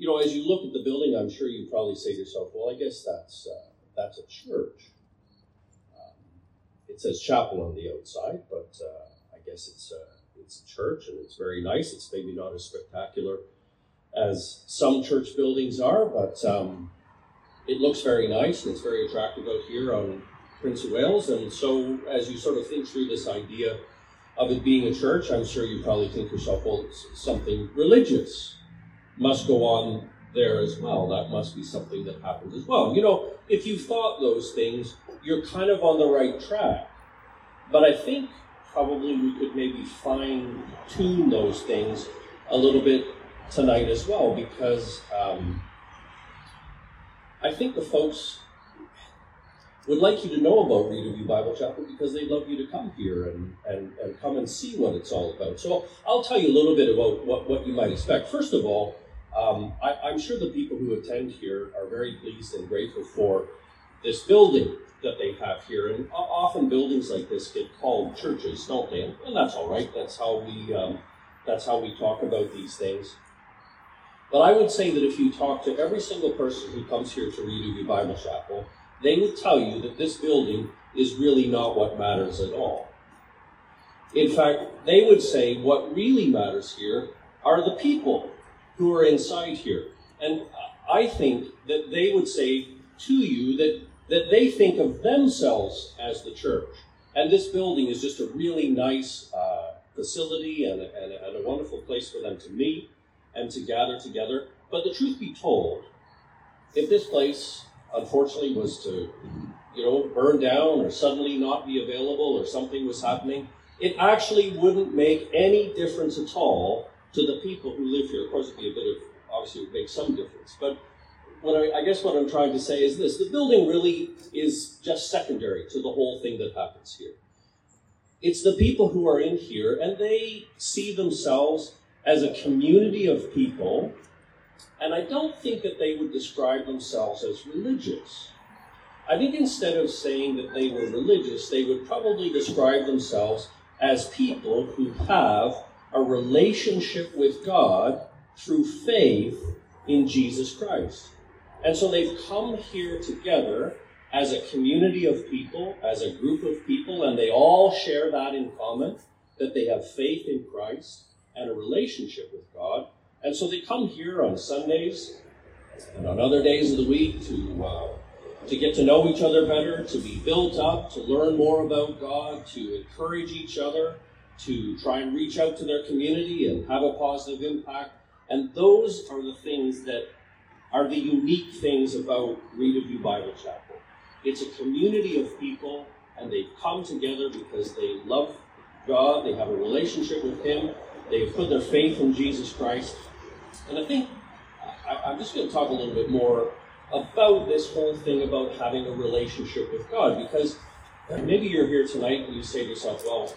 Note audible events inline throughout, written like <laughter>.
you know, as you look at the building, I'm sure you probably say to yourself, well, I guess that's, uh, that's a church. Um, it says chapel on the outside, but uh, I guess it's, uh, it's a church and it's very nice. It's maybe not as spectacular as some church buildings are, but um, it looks very nice and it's very attractive out here on Prince of Wales. And so, as you sort of think through this idea of it being a church, I'm sure you probably think yourself, well, it's something religious must go on there as well. That must be something that happens as well. You know, if you thought those things, you're kind of on the right track. But I think probably we could maybe fine tune those things a little bit tonight as well because um, I think the folks would like you to know about Rideauview Bible Chapel because they'd love you to come here and, and, and come and see what it's all about. So I'll tell you a little bit about what, what you might expect. First of all, um, I, am sure the people who attend here are very pleased and grateful for this building that they have here. And often buildings like this get called churches, don't they? And that's all right. That's how we um, that's how we talk about these things. But I would say that if you talk to every single person who comes here to Rideauview Bible Chapel, they would tell you that this building is really not what matters at all. In fact, they would say what really matters here are the people who are inside here. And I think that they would say to you that, that they think of themselves as the church. And this building is just a really nice uh, facility and a, and, a, and a wonderful place for them to meet and to gather together. But the truth be told, if this place unfortunately was to, you know, burn down or suddenly not be available or something was happening, it actually wouldn't make any difference at all to the people who live here. Of course, it'd be a bit of, obviously, would make some difference. But what I, I guess what I'm trying to say is this the building really is just secondary to the whole thing that happens here. It's the people who are in here, and they see themselves as a community of people and I don't think that they would describe themselves as religious. I think instead of saying that they were religious, they would probably describe themselves as people who have a relationship with God through faith in Jesus Christ. And so they've come here together as a community of people, as a group of people, and they all share that in common that they have faith in Christ and a relationship with God. And so they come here on Sundays and on other days of the week to, uh, to get to know each other better, to be built up, to learn more about God, to encourage each other, to try and reach out to their community and have a positive impact. And those are the things that are the unique things about Rideauview Bible Chapel. It's a community of people, and they've come together because they love God, they have a relationship with Him, they've put their faith in Jesus Christ, and I think I, am just going to talk a little bit more about this whole thing about having a relationship with God, because maybe you're here tonight and you say to yourself, well,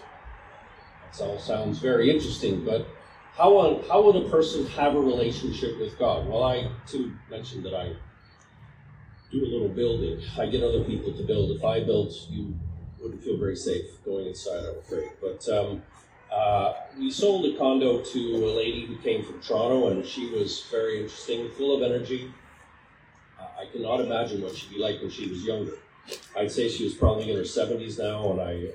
that all sounds very interesting, but how, how would a person have a relationship with God? Well, I too mentioned that I do a little building. I get other people to build. If I built, you wouldn't feel very safe going inside, I'm afraid. But um, uh, we sold a condo to a lady who came from Toronto, and she was very interesting, full of energy. Uh, I cannot imagine what she'd be like when she was younger. I'd say she was probably in her 70s now, and I,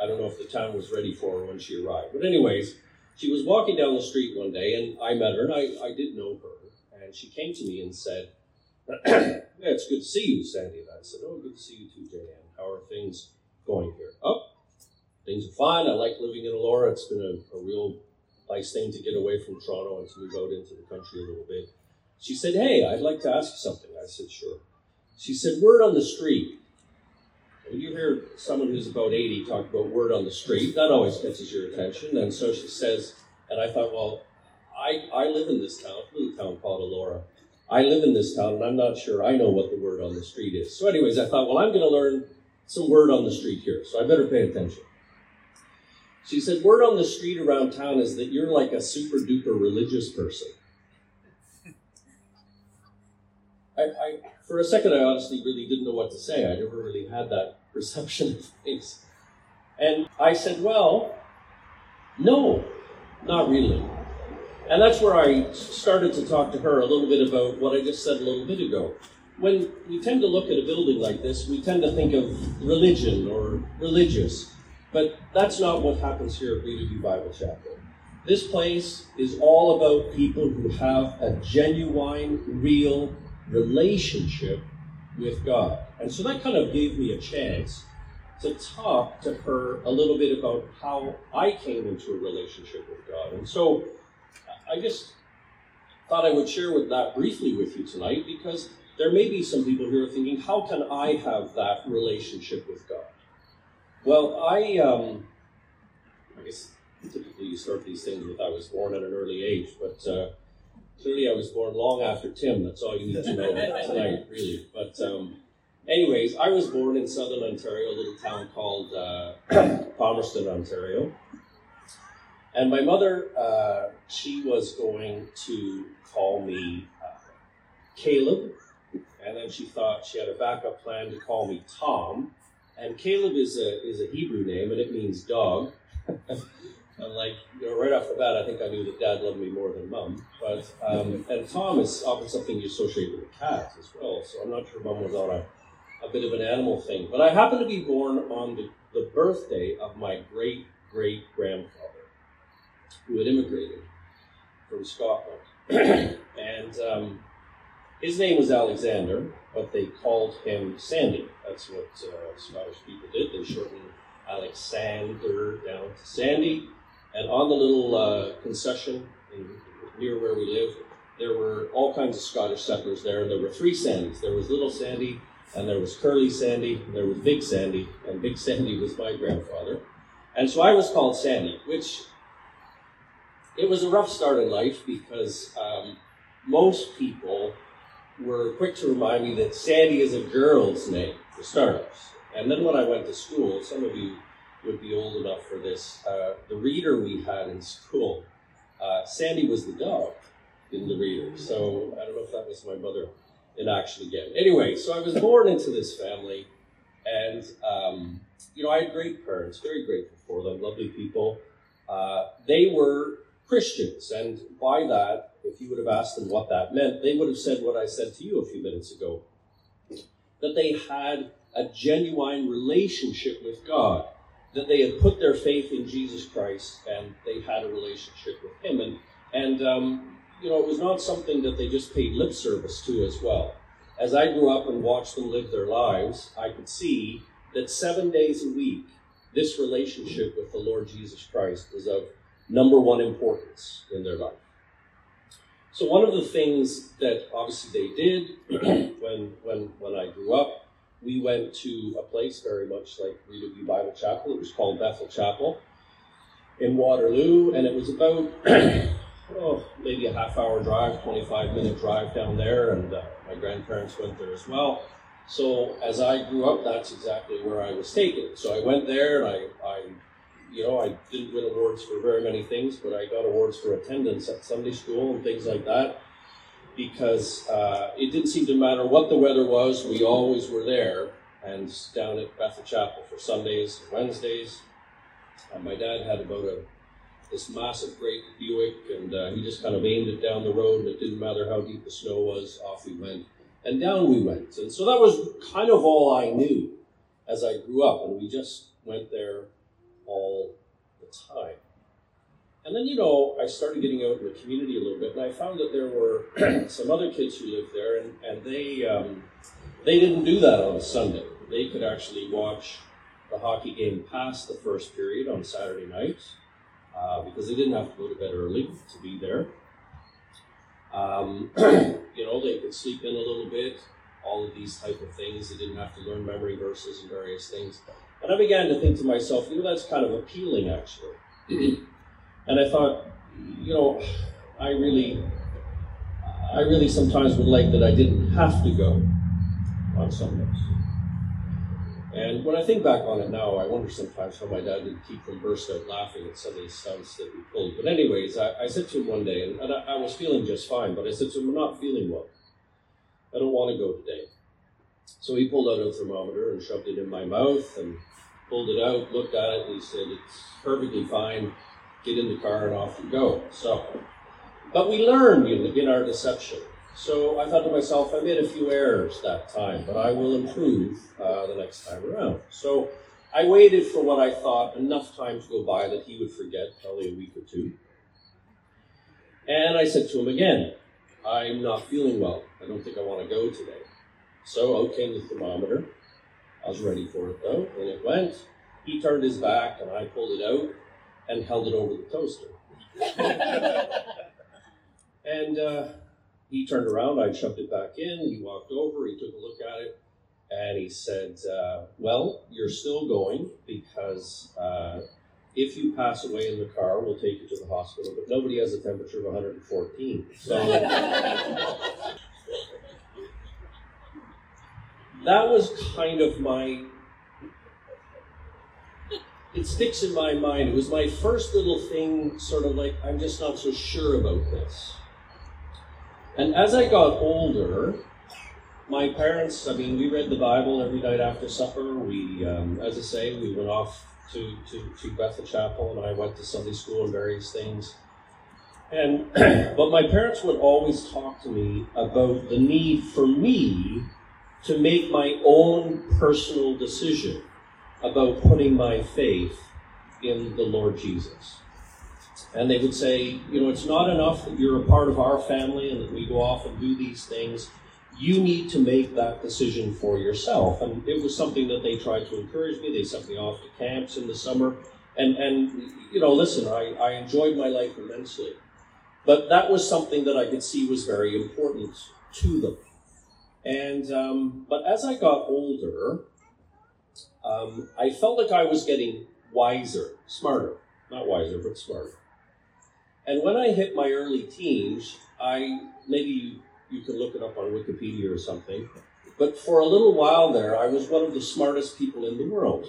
I don't know if the town was ready for her when she arrived. But anyways, she was walking down the street one day, and I met her, and I, I did know her. And she came to me and said, <clears throat> yeah, it's good to see you, Sandy. And I said, oh, good to see you too, Jan. How are things going here? Oh, things are fine. I like living in Elora. It's been a, a real nice thing to get away from Toronto and to move out into the country a little bit. She said, Hey, I'd like to ask you something. I said, Sure. She said, Word on the street. You hear someone who's about 80 talk about word on the street, that always catches your attention. And so she says, and I thought, well, I, I live in this town, a little town called Elora. I live in this town, and I'm not sure I know what the word on the street is. So, anyways, I thought, well, I'm going to learn some word on the street here, so I better pay attention. She said, Word on the street around town is that you're like a super duper religious person. <laughs> I, I, for a second, I honestly really didn't know what to say. I never really had that <laughs> perception of things. And I said, Well, no, not really. And that's where I started to talk to her a little bit about what I just said a little bit ago. When we tend to look at a building like this, we tend to think of religion or religious, but that's not what happens here at Reedy Bible Chapel. This place is all about people who have a genuine, real relationship with God. And so that kind of gave me a chance to talk to her a little bit about how I came into a relationship with God. And so I just thought I would share with that briefly with you tonight because there may be some people here thinking, how can I have that relationship with God? Well, I, um, I guess typically you start these things with I was born at an early age, but uh, clearly I was born long after Tim. That's all you need to know <laughs> tonight, really. But um, anyways, I was born in southern Ontario, a little town called uh, <clears throat> Palmerston, Ontario. And my mother, uh, she was going to call me uh, Caleb, and then she thought she had a backup plan to call me Tom. And Caleb is a is a Hebrew name, and it means dog. <laughs> and like you know, right off the bat, I think I knew that Dad loved me more than Mom. But um, and Tom is often something you associate with a cat as well. So I'm not sure Mom was on a a bit of an animal thing. But I happened to be born on the, the birthday of my great great grandfather who had immigrated from Scotland. <clears throat> and um, his name was Alexander, but they called him Sandy. That's what uh, Scottish people did. They shortened Alexander down to Sandy. And on the little uh, concession near where we live, there were all kinds of Scottish settlers there, and there were three Sandys. There was Little Sandy, and there was Curly Sandy, and there was Big Sandy, and Big Sandy was my grandfather. And so I was called Sandy, which it was a rough start in life because um, most people were quick to remind me that Sandy is a girl's name, for starters. And then when I went to school, some of you would be old enough for this. Uh, the reader we had in school, uh, Sandy was the dog in the reader. So I don't know if that was my mother in action again. Anyway, so I was born into this family, and um, you know I had great parents, very grateful for them, lovely people. Uh, they were Christians. And by that, if you would have asked them what that meant, they would have said what I said to you a few minutes ago that they had a genuine relationship with God, that they had put their faith in Jesus Christ and they had a relationship with Him. And, and um, you know, it was not something that they just paid lip service to as well. As I grew up and watched them live their lives, I could see that seven days a week, this relationship with the Lord Jesus Christ was of number one importance in their life. So one of the things that obviously they did <clears throat> when when when I grew up, we went to a place very much like Reedy Bible Chapel. It was called Bethel Chapel in Waterloo, and it was about <clears throat> oh maybe a half hour drive, twenty five minute drive down there, and uh, my grandparents went there as well. So as I grew up, that's exactly where I was taken. So I went there, and I, I you know, I didn't win awards for very many things, but I got awards for attendance at Sunday school and things like that because uh, it didn't seem to matter what the weather was, we always were there and down at Bethel Chapel for Sundays and Wednesdays. Uh, my dad had about a this massive great Buick, and uh, he just kind of aimed it down the road, and it didn't matter how deep the snow was, off we went. And down we went. And so that was kind of all I knew as I grew up, and we just went there all the time. And then, you know, I started getting out in the community a little bit, and I found that there were <clears throat> some other kids who lived there, and, and they, um, they didn't do that on a Sunday. They could actually watch the hockey game past the first period on Saturday nights uh, because they didn't have to go to bed early to be there. Um, <clears throat> you know, they could sleep in a little bit, all of these type of things. They didn't have to learn memory verses and various things. And I began to think to myself, you know, that's kind of appealing actually. <clears throat> and I thought, you know, I really, I really sometimes would like that I didn't have to go on Sundays. And when I think back on it now, I wonder sometimes how my dad didn't keep from burst out laughing at some of these stunts that we pulled. But anyways, I, I said to him one day, and, and I, I, was feeling just fine, but I said to him, I'm not feeling well. I don't want to go today. So he pulled out a thermometer and shoved it in my mouth and pulled it out, looked at it, and he said, It's perfectly fine. Get in the car and off you go. So but we learned in, our deception. So I thought to myself, I made a few errors that time, but I will improve uh, the next time around. So I waited for what I thought enough time to go by that he would forget, probably a week or two. And I said to him again, I'm not feeling well. I don't think I want to go today. So out came the thermometer. I was ready for it though, and it went. He turned his back, and I pulled it out and held it over the toaster. <laughs> and uh, he turned around, I shoved it back in, he walked over, he took a look at it, and he said, uh, Well, you're still going because uh, if you pass away in the car, we'll take you to the hospital, but nobody has a temperature of 114. So <laughs> that was kind of my. It sticks in my mind. It was my first little thing, sort of like, I'm just not so sure about this. And as I got older, my parents, I mean, we read the Bible every night after supper. We, um, as I say, we went off to, to, to Bethel Chapel and I went to Sunday school and various things. And, <clears throat> but my parents would always talk to me about the need for me to make my own personal decision about putting my faith in the Lord Jesus. And they would say, you know, it's not enough that you're a part of our family and that we go off and do these things. You need to make that decision for yourself. And it was something that they tried to encourage me. They sent me off to camps in the summer. And, and you know, listen, I, I enjoyed my life immensely. But that was something that I could see was very important to them. And, um, but as I got older, um, I felt like I was getting wiser, smarter. Not wiser, but smarter. And when I hit my early teens, I maybe you, you can look it up on Wikipedia or something. But for a little while there, I was one of the smartest people in the world.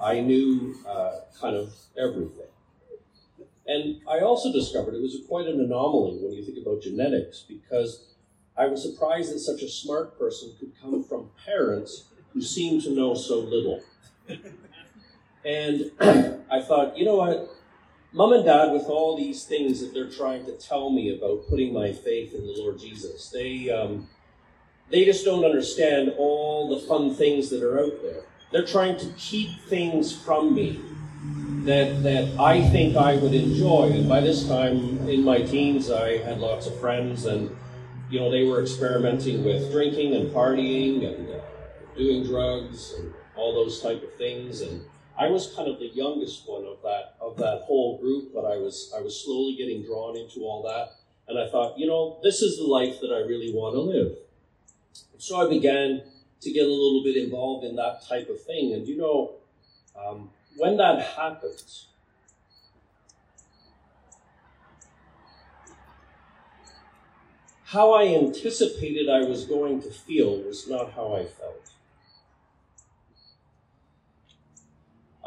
I knew uh, kind of everything. And I also discovered it was quite an anomaly when you think about genetics because I was surprised that such a smart person could come from parents who seemed to know so little. And <clears throat> I thought, you know what? mom and dad with all these things that they're trying to tell me about putting my faith in the Lord Jesus. They um, they just don't understand all the fun things that are out there. They're trying to keep things from me that that I think I would enjoy. And by this time in my teens, I had lots of friends, and you know they were experimenting with drinking and partying and uh, doing drugs and all those type of things and I was kind of the youngest one of that of that whole group, but I was I was slowly getting drawn into all that, and I thought, you know, this is the life that I really want to live. So I began to get a little bit involved in that type of thing, and you know, um, when that happens. How I anticipated I was going to feel was not how I felt.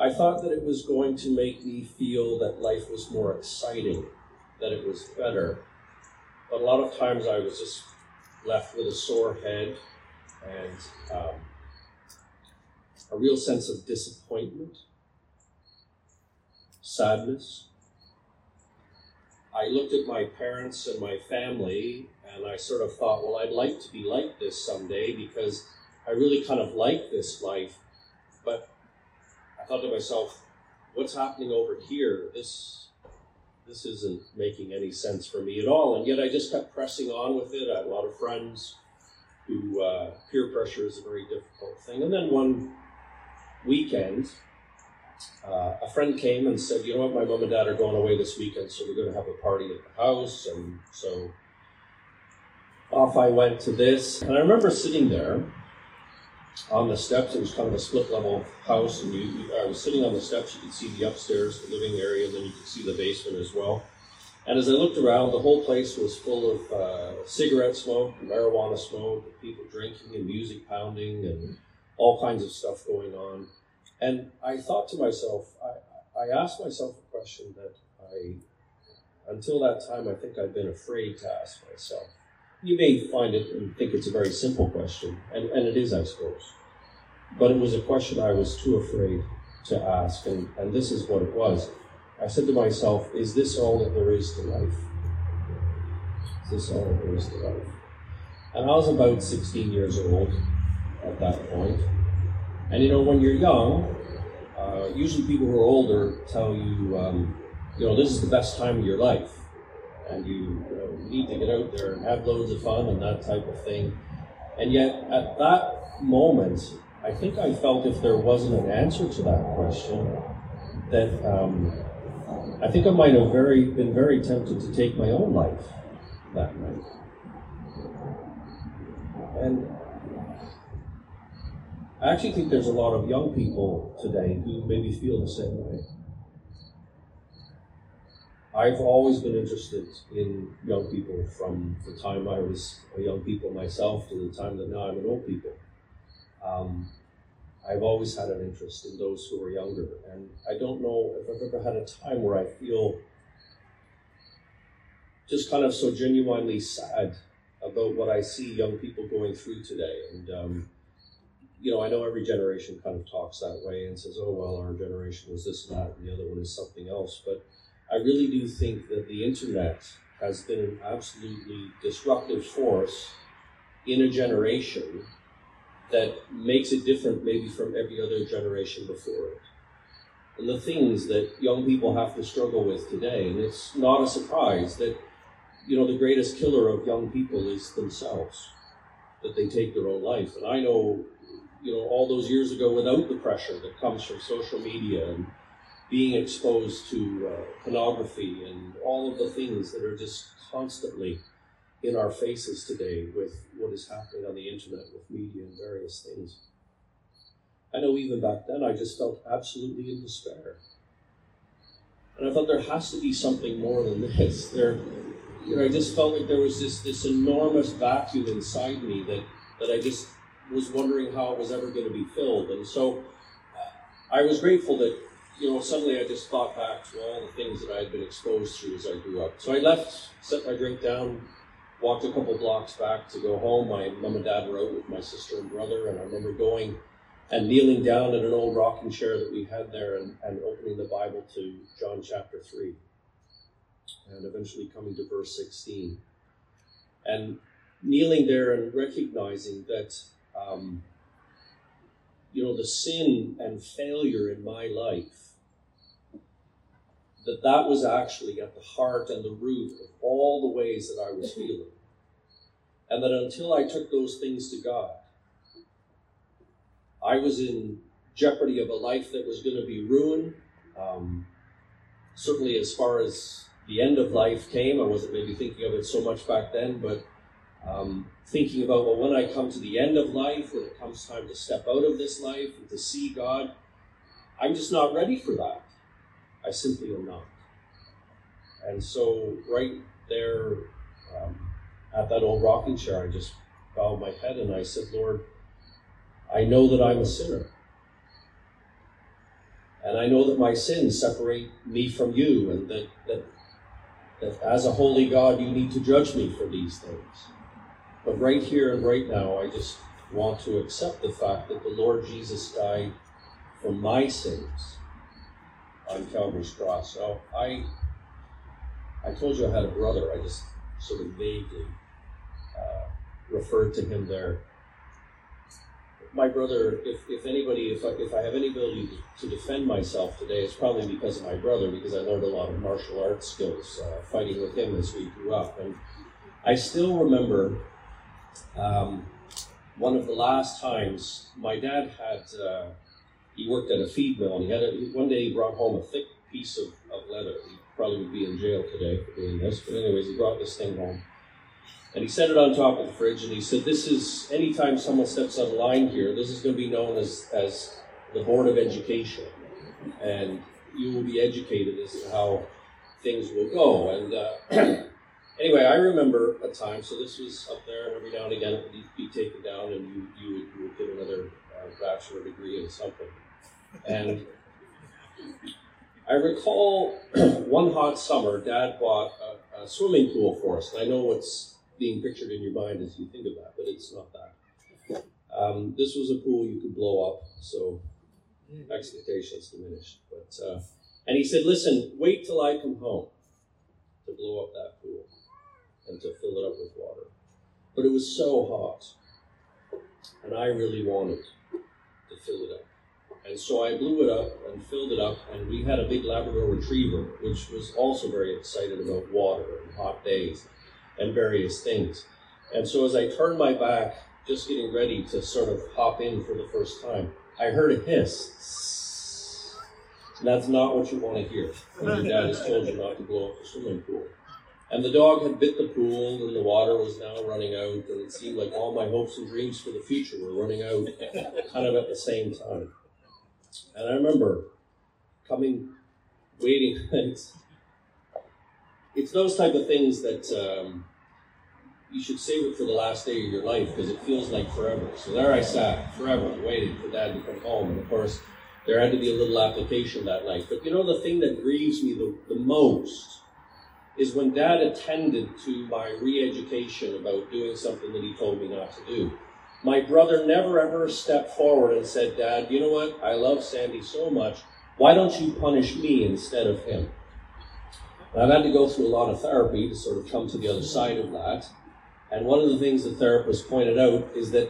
I thought that it was going to make me feel that life was more exciting, that it was better. But a lot of times I was just left with a sore head and um, a real sense of disappointment, sadness. I looked at my parents and my family and I sort of thought, well, I'd like to be like this someday because I really kind of like this life. Thought to myself, what's happening over here? This this isn't making any sense for me at all. And yet I just kept pressing on with it. I had a lot of friends who uh, peer pressure is a very difficult thing. And then one weekend, uh, a friend came and said, "You know what? My mom and dad are going away this weekend, so we're going to have a party at the house." And so off I went to this, and I remember sitting there on the steps. It was kind of a split level house, and you, you, I was sitting on the steps. You could see the upstairs, the living area, and then you could see the basement as well. And as I looked around, the whole place was full of uh, cigarette smoke, marijuana smoke, people drinking and music pounding, and all kinds of stuff going on. And I thought to myself, I, I asked myself a question that I, until that time, I think I'd been afraid to ask myself you may find it and think it's a very simple question, and, and it is, I suppose. But it was a question I was too afraid to ask, and, and this is what it was. I said to myself, Is this all that there is to life? Is this all there is to life. And I was about 16 years old at that point. And you know, when you're young, uh, usually people who are older tell you, um, you know, this is the best time of your life. And you, need to get out there and have loads of fun and that type of thing. And yet, at that moment, I think I felt if there wasn't an answer to that question, that um, I think I might have very been very tempted to take my own life that night. And I actually think there's a lot of young people today who maybe feel the same way. I've always been interested in young people from the time I was a young people myself to the time that now I'm an old people. Um, I've always had an interest in those who are younger, and I don't know if I've ever had a time where I feel just kind of so genuinely sad about what I see young people going through today. And, um, you know, I know every generation kind of talks that way and says, oh, well, our generation was this and that, and the other one is something else. But I really do think that the internet has been an absolutely disruptive force in a generation that makes it different maybe from every other generation before it. And the things that young people have to struggle with today, and it's not a surprise that, you know, the greatest killer of young people is themselves, that they take their own life. And I know, you know, all those years ago without the pressure that comes from social media and being exposed to uh, pornography and all of the things that are just constantly in our faces today with what is happening on the internet with media and various things. I know even back then I just felt absolutely in despair. And I thought there has to be something more than this. There, you know, I just felt like there was this this enormous vacuum inside me that that I just was wondering how it was ever going to be filled. And so uh, I was grateful that you know suddenly I just thought back to all the things that I had been exposed to as I grew up. So I left, set my drink down, walked a couple blocks back to go home. My mom and dad were out with my sister and brother, and I remember going and kneeling down in an old rocking chair that we had there and, and opening the Bible to John chapter 3, and eventually coming to verse 16. And kneeling there and recognizing that, um, you know, the sin and failure in my life that that was actually at the heart and the root of all the ways that I was feeling. And that until I took those things to God, I was in jeopardy of a life that was going to be ruined. Um, certainly, as far as the end of life came, I wasn't maybe thinking of it so much back then, but um, thinking about, well, when I come to the end of life, when it comes time to step out of this life and to see God, I'm just not ready for that. I simply am not. And so, right there um, at that old rocking chair, I just bowed my head and I said, Lord, I know that I'm a sinner. And I know that my sins separate me from you, and that, that, that as a holy God, you need to judge me for these things. But right here and right now, I just want to accept the fact that the Lord Jesus died for my sins on Calvary's cross. So I, I told you I had a brother. I just sort of vaguely uh, referred to him there. My brother, if, if anybody, if I, if I have any ability to defend myself today, it's probably because of my brother, because I learned a lot of martial arts skills uh, fighting with him as we grew up. And I still remember um, one of the last times my dad had. Uh, he worked at a feed mill, and he had a, one day he brought home a thick piece of, of leather. He probably would be in jail today for doing this, but anyways, he brought this thing home. And he set it on top of the fridge, and he said, "This is anytime someone steps on a line here, this is going to be known as as the Board of Education, and you will be educated as to how things will go." And uh, <clears throat> anyway, I remember a time. So this was up there, and every now and again it would be taken down, and you you would, you would get another uh, bachelor degree in something. And I recall <clears throat> one hot summer, Dad bought a, a, swimming pool for us. And I know what's being pictured in your mind as you think of that, but it's not that. Um, this was a pool you could blow up, so expectations diminished. But uh, and he said, "Listen, wait till I come home to blow up that pool." and to fill it up with water. But it was so hot, and I really wanted to fill it up. And so I blew it up and filled it up, and we had a big Labrador retriever, which was also very excited about water and hot days and various things. And so as I turned my back, just getting ready to sort of hop in for the first time, I heard a hiss. And that's not what you want to hear when your dad has told you not to blow up the swimming pool. And the dog had bit the pool, and the water was now running out, and it seemed like all my hopes and dreams for the future were running out <laughs> kind of at the same time. And I remember coming, waiting. <laughs> It's, it's those type of things that um, you should save it for the last day of your life because it feels like forever. So there I sat forever waiting for dad to come home. And of course, there had to be a little application that night. But you know, the thing that grieves me the, the most is when dad attended to my re education about doing something that he told me not to do. My brother never ever stepped forward and said, Dad, you know what? I love Sandy so much. Why don't you punish me instead of him? And I've had to go through a lot of therapy to sort of come to the other side of that. And one of the things the therapist pointed out is that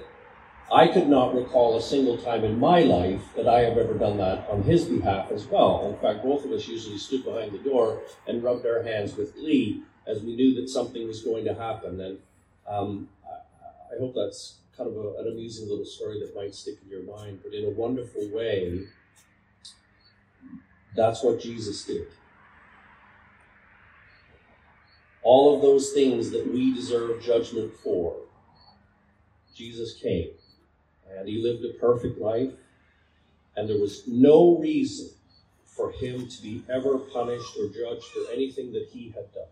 I could not recall a single time in my life that I have ever done that on his behalf as well. In fact, both of us usually stood behind the door and rubbed our hands with glee as we knew that something was going to happen. And um, I, I hope that's kind of a, an amusing little story that might stick in your mind, but in a wonderful way, that's what Jesus did. All of those things that we deserve judgment for, Jesus came and he lived a perfect life, and there was no reason for him to be ever punished or judged for anything that he had done.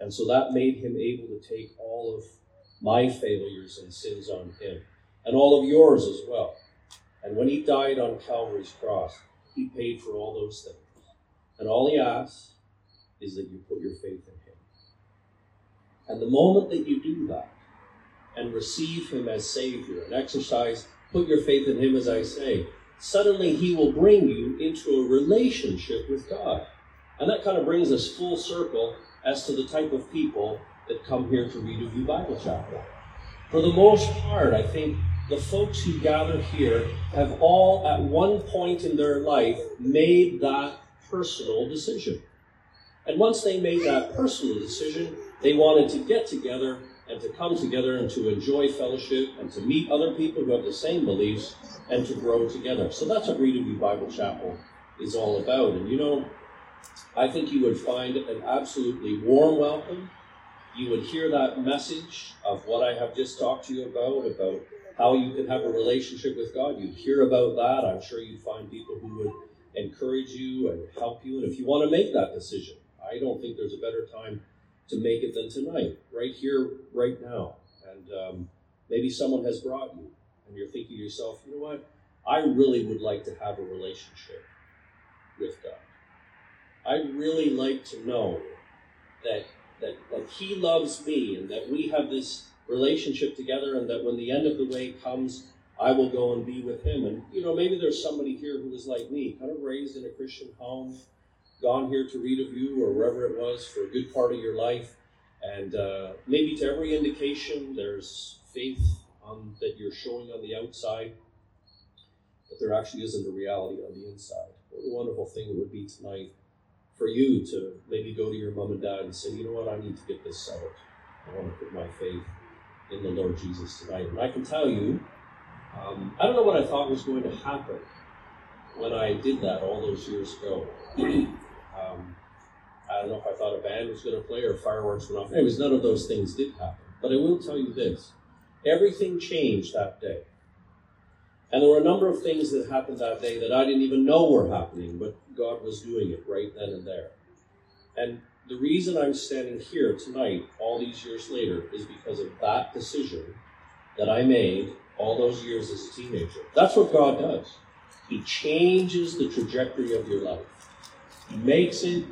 And so that made him able to take all of my failures and sins on him, and all of yours as well. And when he died on Calvary's cross, he paid for all those things. And all he asks is that you put your faith in him. And the moment that you do that and receive him as Savior and exercise, put your faith in him as I say, suddenly he will bring you into a relationship with God. And that kind of brings us full circle as to the type of people that come here to Rideauview Bible Chapel. For the most part, I think the folks who gather here have all, at one point in their life, made that personal decision. And once they made that personal decision, they wanted to get together and to come together and to enjoy fellowship and to meet other people who have the same beliefs and to grow together. So that's what Rideauview Bible Chapel is all about. And you know, I think you would find an absolutely warm welcome you would hear that message of what I have just talked to you about, about how you can have a relationship with God. You'd hear about that. I'm sure you'd find people who would encourage you and help you. And if you want to make that decision, I don't think there's a better time to make it than tonight, right here, right now. And um, maybe someone has brought you, and you're thinking to yourself, you know what? I really would like to have a relationship with God. I'd really like to know that that, that He loves me and that we have this relationship together, and that when the end of the way comes, I will go and be with Him. And, you know, maybe there's somebody here who is like me, kind of raised in a Christian home, gone here to Rideauview or wherever it was for a good part of your life. And uh, maybe to every indication, there's faith on, that you're showing on the outside, but there actually isn't a reality on the inside. What a wonderful thing it would be tonight for you to maybe go to your mom and dad and say, you know what, I need to get this settled. I want to put my faith in the Lord Jesus tonight. And I can tell you, um, I don't know what I thought was going to happen when I did that all those years ago. <clears throat> um, I don't know if I thought a band was going to play or fireworks went off. Anyways, none of those things did happen. But I will tell you this everything changed that day. And there were a number of things that happened that day that I didn't even know were happening, but God was doing it right then and there. And the reason I'm standing here tonight, all these years later, is because of that decision that I made all those years as a teenager. That's what God does. He changes the trajectory of your life. He makes it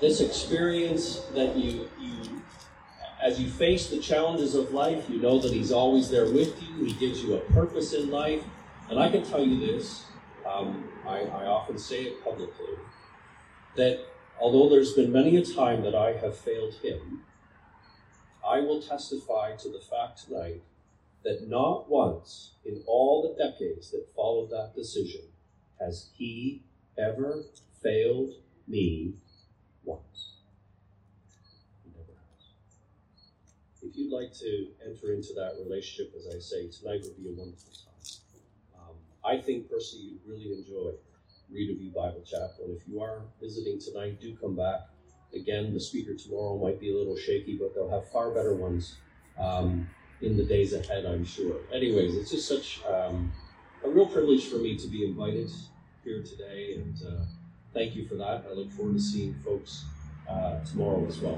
this experience that you, you as you face the challenges of life, you know that He's always there with you. He gives you a purpose in life. And I can tell you this um, I, I often say it publicly that although there's been many a time that I have failed him, I will testify to the fact tonight that not once in all the decades that followed that decision has he ever failed me once. He never has. If you'd like to enter into that relationship, as I say, tonight would be a wonderful time. Um, I think personally you'd really enjoy Rideauview Bible Chapel. And if you are visiting tonight, do come back. Again, the speaker tomorrow might be a little shaky, but they'll have far better ones um, in the days ahead, I'm sure. Anyways, it's just such um, a real privilege for me to be invited here today, and uh, thank you for that. I look forward to seeing folks uh, tomorrow as well.